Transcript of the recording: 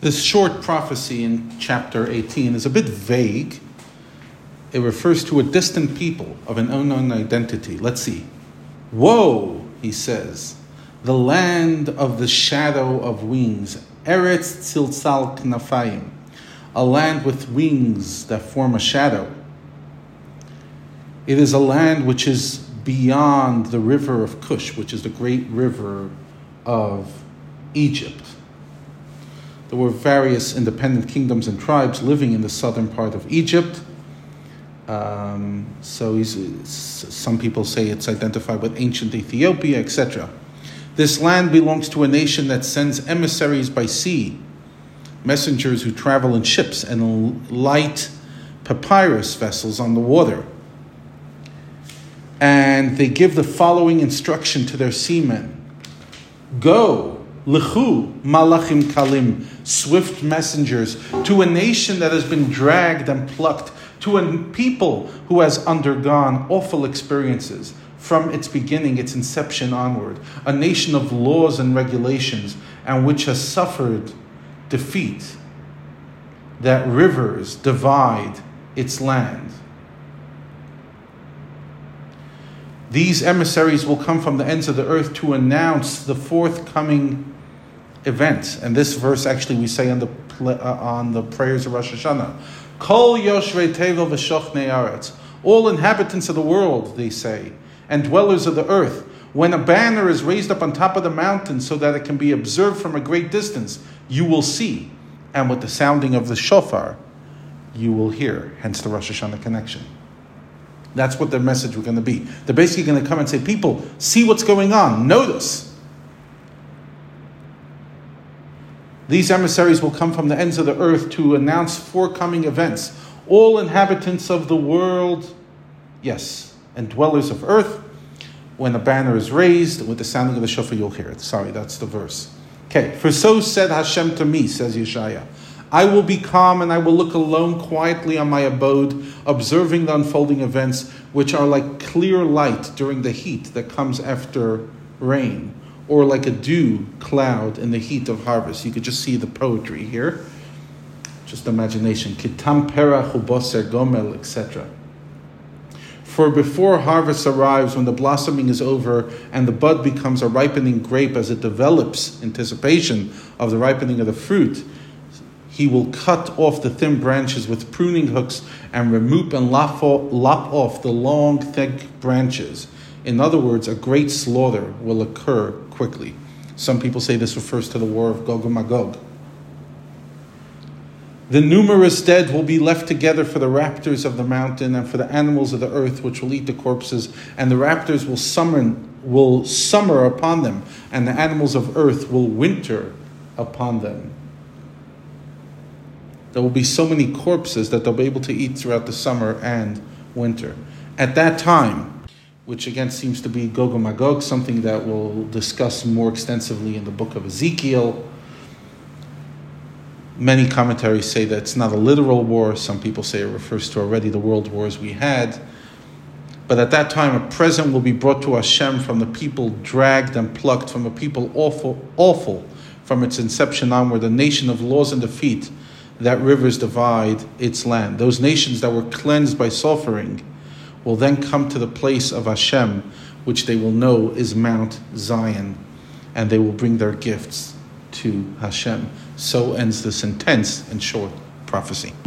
This short prophecy in chapter 18 is a bit vague. It refers to a distant people of an unknown identity. Let's see. Woe, he says, the land of the shadow of wings, Eretz Tziltzal Knafayim, a land with wings that form a shadow. It is a land which is beyond the river of Cush, which is the great river of Egypt. There were various independent kingdoms and tribes living in the southern part of Egypt. Um, so some people say it's identified with ancient Ethiopia, etc. This land belongs to a nation that sends emissaries by sea, messengers who travel in ships and light papyrus vessels on the water. And they give the following instruction to their seamen Go, Lechu malachim kalim, swift messengers, to a nation that has been dragged and plucked, to a people who has undergone awful experiences from its beginning, its inception onward, a nation of laws and regulations, and which has suffered defeat, that rivers divide its land. These emissaries will come from the ends of the earth to announce the forthcoming events. And this verse actually we say on the uh, on the prayers of Rosh Hashanah. Kol Yoshvei Tevel. All inhabitants of the world, they say, and dwellers of the earth. When a banner is raised up on top of the mountain so that it can be observed from a great distance, you will see. And with the sounding of the shofar, you will hear. Hence the Rosh Hashanah connection. That's what their message was going to be. They're basically going to come and say, People, see what's going on. Notice. These emissaries will come from the ends of the earth to announce forthcoming events. All inhabitants of the world, yes, and dwellers of earth, when a banner is raised, with the sounding of the shofar, you'll hear it. Sorry, that's the verse. Okay, for so said Hashem to me, says Yeshaya. I will be calm and I will look alone quietly on my abode, observing the unfolding events, which are like clear light during the heat that comes after rain or like a dew cloud in the heat of harvest. You could just see the poetry here. Just imagination. Kitam pera chuboser gomel, etc. For before harvest arrives, when the blossoming is over and the bud becomes a ripening grape as it develops anticipation of the ripening of the fruit, he will cut off the thin branches with pruning hooks and remove and lop off the long, thick branches. In other words, a great slaughter will occur quickly. Some people say this refers to the war of Gog and Magog. The numerous dead will be left together for the raptors of the mountain and for the animals of the earth, which will eat the corpses, and the raptors will summon will summer upon them, and the animals of earth will winter upon them. There will be so many corpses that they'll be able to eat throughout the summer and winter. At that time, which again seems to be Gog and Magog, something that we'll discuss more extensively in the book of Ezekiel. Many commentaries say that it's not a literal war. Some people say it refers to already the world wars we had. But at that time, a present will be brought to Hashem from the people dragged and plucked from a people awful, awful from its inception onward, a nation of laws and defeat, that rivers divide its land. Those nations that were cleansed by sulfuring will then come to the place of Hashem, which they will know is Mount Zion, and they will bring their gifts to Hashem. So ends this intense and short prophecy.